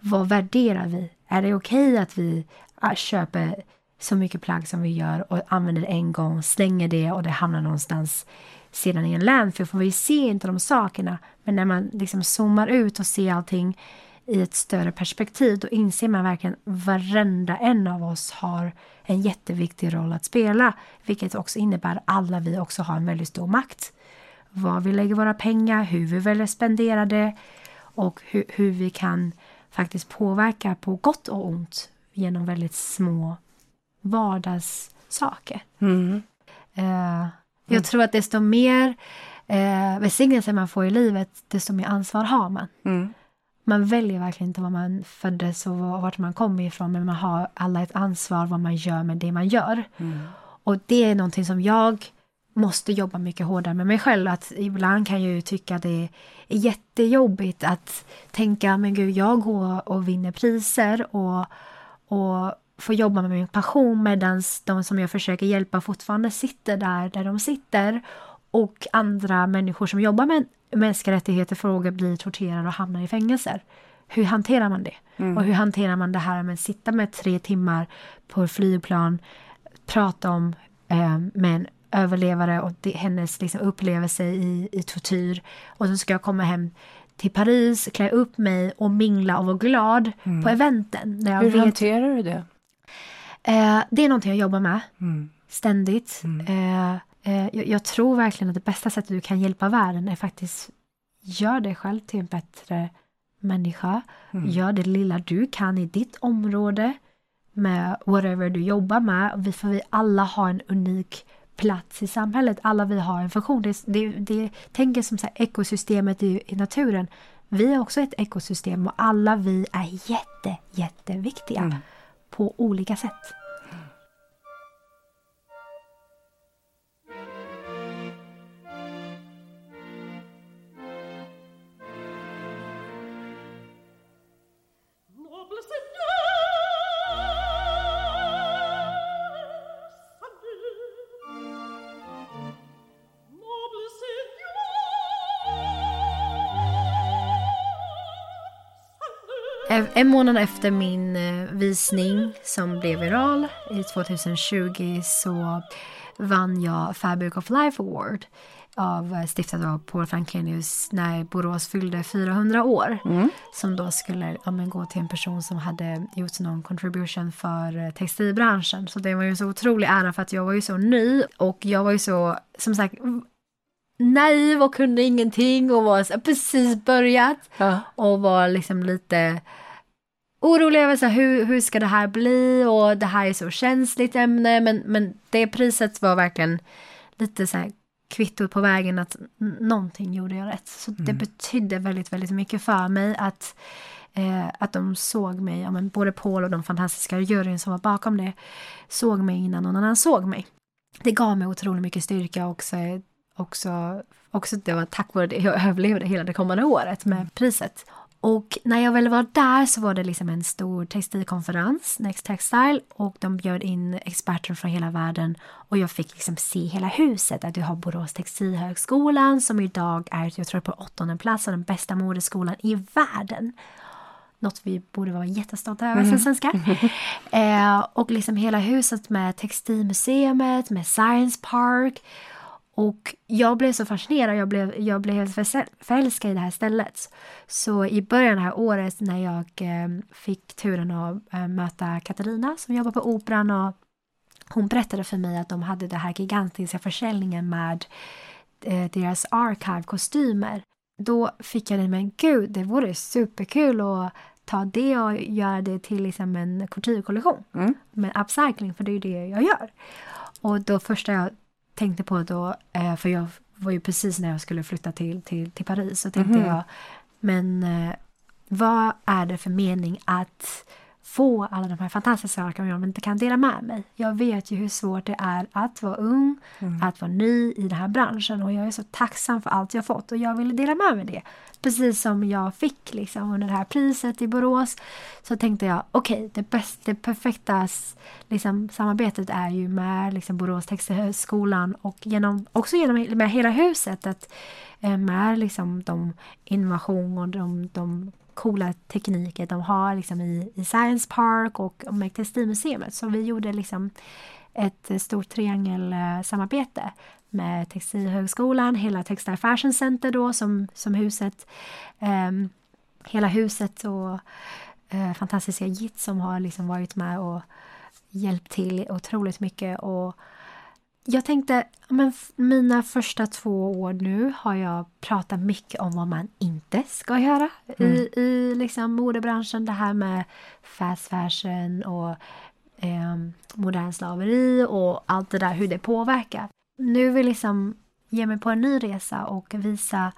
Vad värderar vi? Är det okej okay att vi ah, köper så mycket plagg som vi gör och använder det en gång, slänger det och det hamnar någonstans sedan i en landfill? För vi ser inte de sakerna. Men när man liksom zoomar ut och ser allting i ett större perspektiv, då inser man verkligen varenda en av oss har en jätteviktig roll att spela, vilket också innebär att alla vi också har en väldigt stor makt. Var vi lägger våra pengar, hur vi väljer spendera det och hur, hur vi kan faktiskt påverka på gott och ont genom väldigt små vardagssaker. Mm. Uh, jag tror att desto mer uh, välsignelse man får i livet, desto mer ansvar har man. Mm. Man väljer verkligen inte var man föddes och vart man kommer ifrån men man har alla ett ansvar vad man gör med det man gör. Mm. Och det är någonting som jag måste jobba mycket hårdare med mig själv. Att ibland kan jag ju tycka det är jättejobbigt att tänka men gud jag går och vinner priser och, och får jobba med min passion medan de som jag försöker hjälpa fortfarande sitter där, där de sitter och andra människor som jobbar med mänskliga rättigheter frågor blir torterade och hamnar i fängelser. Hur hanterar man det? Mm. Och hur hanterar man det här med att sitta med tre timmar på ett flygplan, prata om eh, med en överlevare och det, hennes liksom, upplevelse i, i tortyr. Och så ska jag komma hem till Paris, klä upp mig och mingla och vara glad mm. på eventen. Där jag Hur vet, hanterar du det? Eh, det är någonting jag jobbar med mm. ständigt. Mm. Eh, jag, jag, tror verkligen att det bästa sättet du kan hjälpa världen är faktiskt gör dig själv till en bättre människa. Mm. Gör det lilla du kan i ditt område med whatever du jobbar med. Vi, för vi alla har en unik plats i samhället. Alla vi har en funktion. Det, det, det tänker som så ekosystemet i, i naturen. Vi är också ett ekosystem och alla vi är jätte, jätteviktiga mm. på olika sätt. En månad efter min eh, visning som blev viral i 2020 så vann jag Fabric of Life Award av, eh, stiftad av Paul Franklinius när Borås fyllde 400 år. Mm. Som då skulle ja, men, gå till en person som hade gjort någon contribution för eh, textilbranschen. Så det var ju så otrolig ära för att jag var ju så ny och jag var ju så, som sagt, naiv och kunde ingenting och var så, precis börjat. Ja. Och var liksom lite orolig över så hur, hur ska det här bli och det här är så känsligt ämne men, men det priset var verkligen lite så här kvittot på vägen att någonting gjorde jag rätt. Så mm. det betydde väldigt, väldigt mycket för mig att, eh, att de såg mig, ja, men både Paul och de fantastiska juryn som var bakom det, såg mig innan någon annan såg mig. Det gav mig otroligt mycket styrka också, också, också det var tack vare det jag överlevde hela det kommande året med priset. Och när jag väl var där så var det liksom en stor textilkonferens, Next Textile, och de bjöd in experter från hela världen och jag fick liksom se hela huset. Att du har Borås Textilhögskolan som idag är, jag tror på åttonde plats, den bästa modeskolan i världen. Något vi borde vara jättestolta över som mm. svenskar. eh, och liksom hela huset med Textilmuseet, med Science Park och jag blev så fascinerad, jag blev, jag blev helt förälskad i det här stället. Så i början av det här året när jag eh, fick turen att eh, möta Katarina som jobbar på Operan och hon berättade för mig att de hade den här gigantiska försäljningen med eh, deras archive-kostymer. Då fick jag det, men gud, det vore superkul att ta det och göra det till liksom en couture-kollektion. Mm. Men upcycling, för det är ju det jag gör. Och då första jag tänkte på då, eh, för jag var ju precis när jag skulle flytta till, till, till Paris, så tänkte mm. jag, men eh, vad är det för mening att få alla de här fantastiska sakerna jag inte kan dela med mig. Jag vet ju hur svårt det är att vara ung, mm. att vara ny i den här branschen och jag är så tacksam för allt jag fått och jag ville dela med mig det. Precis som jag fick liksom under det här priset i Borås så tänkte jag okej, okay, det, bästa, det perfekta liksom, samarbetet är ju med liksom, Borås Textilhögskolan och genom, också genom med hela huset att eh, med liksom, de innovation och de, de coola tekniker de har liksom i, i Science Park och med Textilmuseet. Så vi gjorde liksom ett stort triangelsamarbete med Textilhögskolan, hela Textile Fashion Center då som, som huset, eh, hela huset och eh, fantastiska JIT som har liksom varit med och hjälpt till otroligt mycket och jag tänkte, men mina första två år nu har jag pratat mycket om vad man inte ska göra mm. i, i liksom modebranschen. Det här med fast fashion och eh, modern slaveri och allt det där, hur det påverkar. Nu vill jag liksom ge mig på en ny resa och visa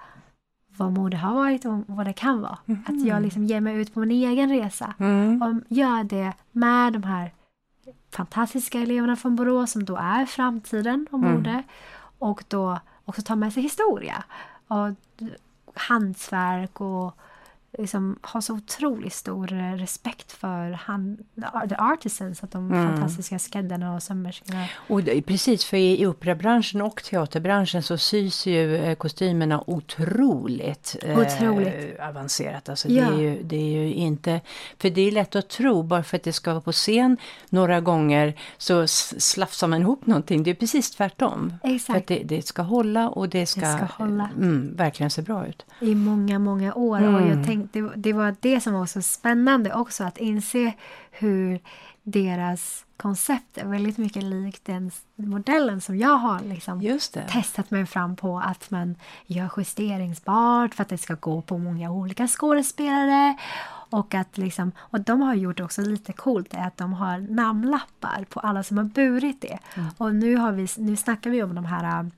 vad mode har varit och vad det kan vara. Mhm. Att jag liksom ger mig ut på min egen resa Mm. och gör det med de här fantastiska eleverna från Borås som då är framtiden och Mm. Och då också tar med sig historia och hantverk och liksom har så otroligt stor eh, respekt för han, the artisans, att de Mm. fantastiska skräddarna och sömmerskorna. Och det, precis, för i, operabranschen och teaterbranschen så sys ju eh, kostymerna otroligt, eh, Otroligt. avancerat. Alltså Ja. det, är ju, det är ju inte, för det är lätt att tro, bara för att det ska vara på scen några gånger så slafsar man ihop någonting. Det är precis tvärtom. För Exakt. att det, det ska hålla och det ska, ska hålla. Mm, verkligen se bra ut. i många, många år. Och Mm. jag tänkte, det, var det som var så spännande också, att inse hur deras koncept är väldigt mycket likt den modellen som jag har liksom testat mig fram på. Att man gör justeringsbart för att det ska gå på många olika skådespelare. Och att liksom, och de har gjort också lite coolt är att de har namnlappar på alla som har burit det. Och nu, har vi, nu snackar vi om de här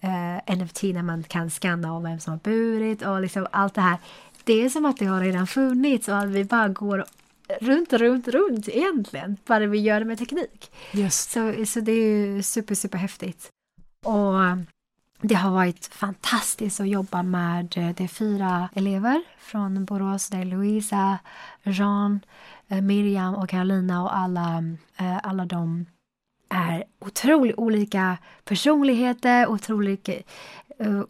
eh, NFT när man kan scanna av vem som har burit och liksom allt det här. Det är som att det har redan funnits och att vi bara går runt, runt, runt egentligen. Bara vi gör det med teknik. Just. Så, så det är ju super, super häftigt. Och det har varit fantastiskt att jobba med eh, de fyra elever från Borås. Det är Louisa, Jean, eh, Miriam och Carolina och alla, eh, alla de är otroligt olika personligheter, otroligt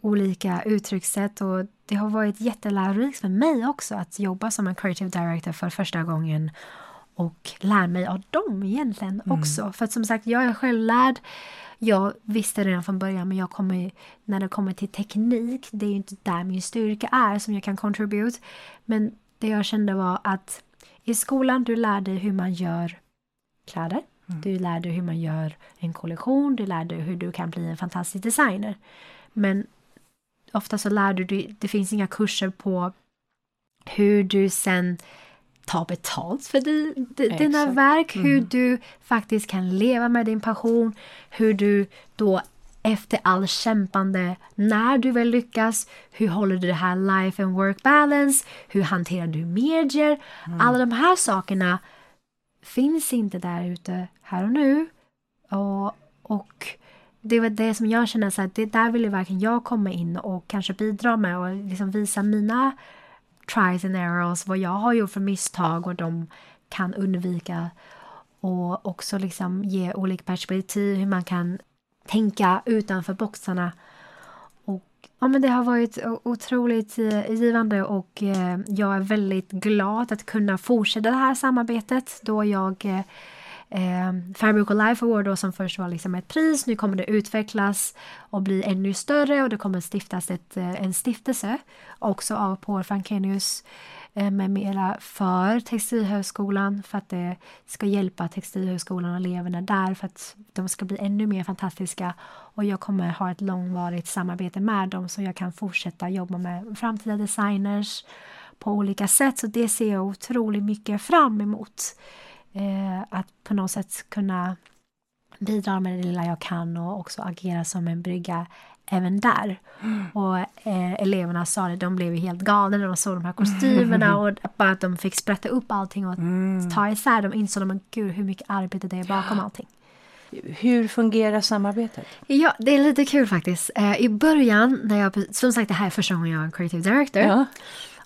olika uttryckssätt och det har varit jättelärorikt för mig också att jobba som en creative director för första gången och lära mig av dem egentligen också. För att som sagt, jag är självlärd. Jag visste redan från början, men jag kommer, när det kommer till teknik, det är ju inte där min styrka är som jag kan contribute. Men det jag kände var att i skolan, du lär dig hur man gör kläder. Du lär dig hur man gör en kollektion, du lär dig hur du kan bli en fantastisk designer. Men ofta så lär du dig, det finns inga kurser på hur du sen tar betalt för di, di, dina verk, hur du faktiskt kan leva med din passion, hur du då efter all kämpande, när du väl lyckas, hur håller du det här life and work balance, hur hanterar du medier, alla de här sakerna finns inte där ute här och nu. Och, och det var det som jag känner så att det där vill ju verkligen jag komma in och kanske bidra med och liksom visa mina tries and errors, vad jag har gjort för misstag och de kan undvika. Och också liksom ge olika perspektiv, hur man kan tänka utanför boxarna. Och ja, men det har varit otroligt eh, givande och eh, jag är väldigt glad att kunna fortsätta det här samarbetet då jag eh, eh, eh, Life Award då, som först var liksom ett pris, nu kommer det utvecklas och bli ännu större och det kommer stiftas ett, eh, en stiftelse också av Paul Frankenius eh, med mera för Textilhögskolan för att det ska hjälpa Textilhögskolan och eleverna där för att de ska bli ännu mer fantastiska. Och jag kommer ha ett långvarigt samarbete med dem så jag kan fortsätta jobba med framtida designers på olika sätt. Så det ser jag otroligt mycket fram emot. Eh, att på något sätt kunna bidra med det lilla jag kan och också agera som en brygga även där. Och eh, eleverna sa det, de blev ju helt galna när de såg de här kostymerna och bara att de fick sprätta upp allting och ta isär dem insåg de, men gud hur mycket arbete det är bakom allting. Hur fungerar samarbetet? Ja, det är lite kul faktiskt. Eh, I början, när jag, som sagt det här är första gången jag är en creative director. Ja.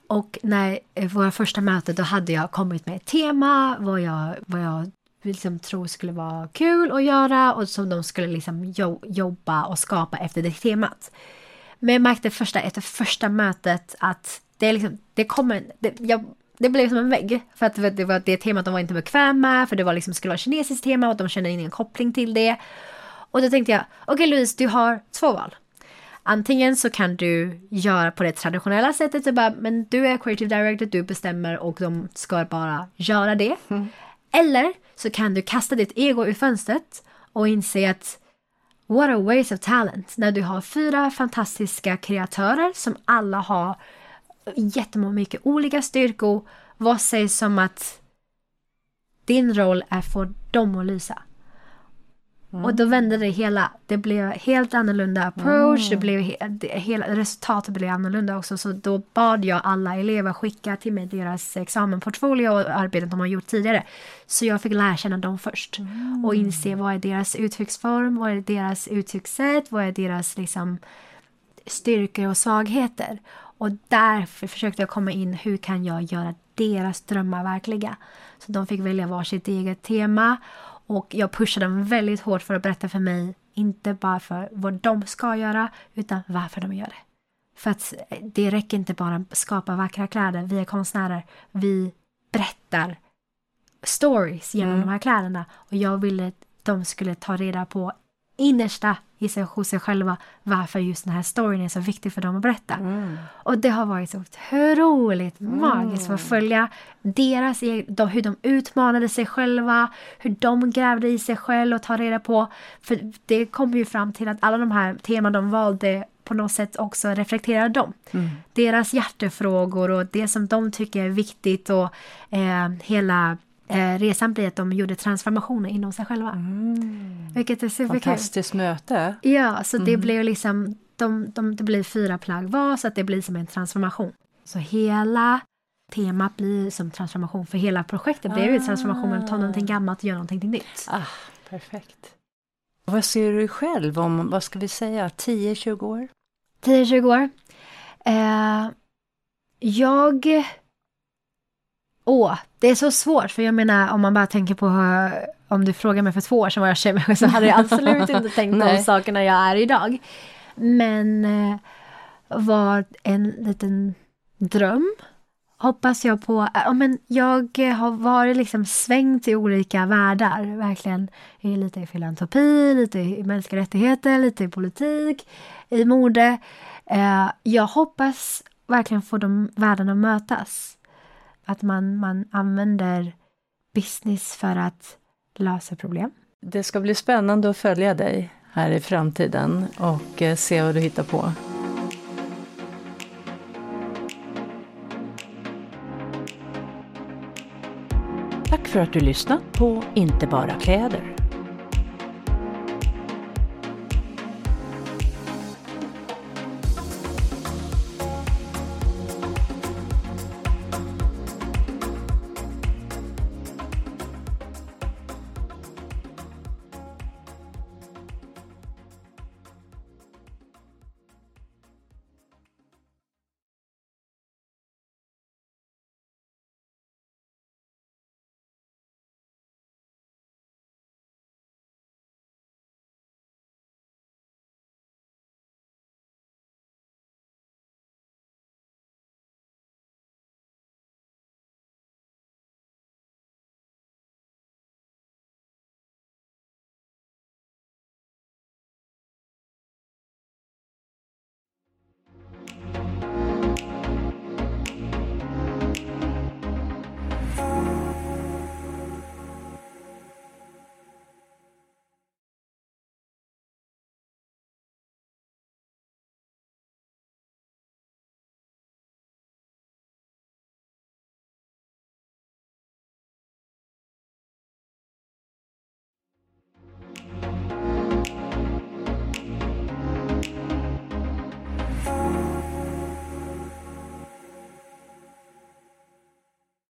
Och när eh, våra första möte då hade jag kommit med ett tema, vad jag, vad jag liksom tror skulle vara kul att göra och som de skulle liksom jo, jobba och skapa efter det temat. Men jag märkte första, efter första mötet att det, liksom, det kommer... Det, jag, det blev som en vägg. För att det var- det temat de var inte bekväma med. För det var liksom, skulle vara kinesiskt tema och de kände ingen koppling till det. Och då tänkte jag, okej Louise, du har två val. Antingen så kan du göra på det traditionella sättet, så bara, men du är creative director, du bestämmer och de ska bara göra det. Eller så kan du kasta ditt ego ur fönstret och inse att what a waste of talent när du har fyra fantastiska kreatörer som alla har jättemycket olika styrkor. Vad sägs som att din roll är för dem att lysa? Mm. Och då vände det hela. Det blev helt annorlunda approach. Mm. Det blev he hela, resultatet blev annorlunda också. Så då bad jag alla elever skicka till mig deras examenportfolio och arbetet de har gjort tidigare. Så jag fick lära känna dem först. Mm. Och inse vad är deras uttrycksform, vad är deras uttryckssätt, vad är deras liksom, styrkor och svagheter. Och därför försökte jag komma in, hur kan jag göra deras drömmar verkliga? Så de fick välja varsitt eget tema och jag pushade dem väldigt hårt för att berätta för mig, inte bara för vad de ska göra, utan varför de gör det. För att det räcker inte bara att skapa vackra kläder, vi är konstnärer, vi berättar stories genom mm. de här kläderna. Och jag ville att de skulle ta reda på innersta i sig, hos sig själva varför just den här storyn är så viktig för dem att berätta. Mm. Och det har varit så otroligt mm. magiskt att följa deras, de, hur de utmanade sig själva, hur de grävde i sig själva och ta reda på, för det kom ju fram till att alla de här teman de valde på något sätt också reflekterar dem. Mm. Deras hjärtefrågor och det som de tycker är viktigt och eh, hela eh, resan blir att de gjorde transformationer inom sig själva. Mm. Vilket är superkul. Fantastiskt möte. Ja, så det mm. blev liksom, de, de, det blir fyra plagg var så att det blir som en transformation. Så hela temat blir som transformation för hela projektet blir ju transformation, man tar någonting gammalt och gör någonting nytt. Ah, perfekt. Vad ser du själv om, vad ska vi säga, 10-20 år? 10-20 år? Eh, jag Åh, det är så svårt för jag menar om man bara tänker på om du frågar mig för två år sedan vad jag känner så hade jag absolut inte tänkt de sakerna jag är idag. Men eh, var en liten dröm hoppas jag på. Ja, men jag har varit liksom svängt i olika världar, verkligen. Lite i filantropi, lite i mänskliga rättigheter, lite i politik, i mode. Eh, jag hoppas verkligen få de världarna att mötas. Att man, man använder business för att lösa problem. Det ska bli spännande att följa dig här i framtiden och eh, se vad du hittar på. Tack för att du lyssnat på Inte bara kläder.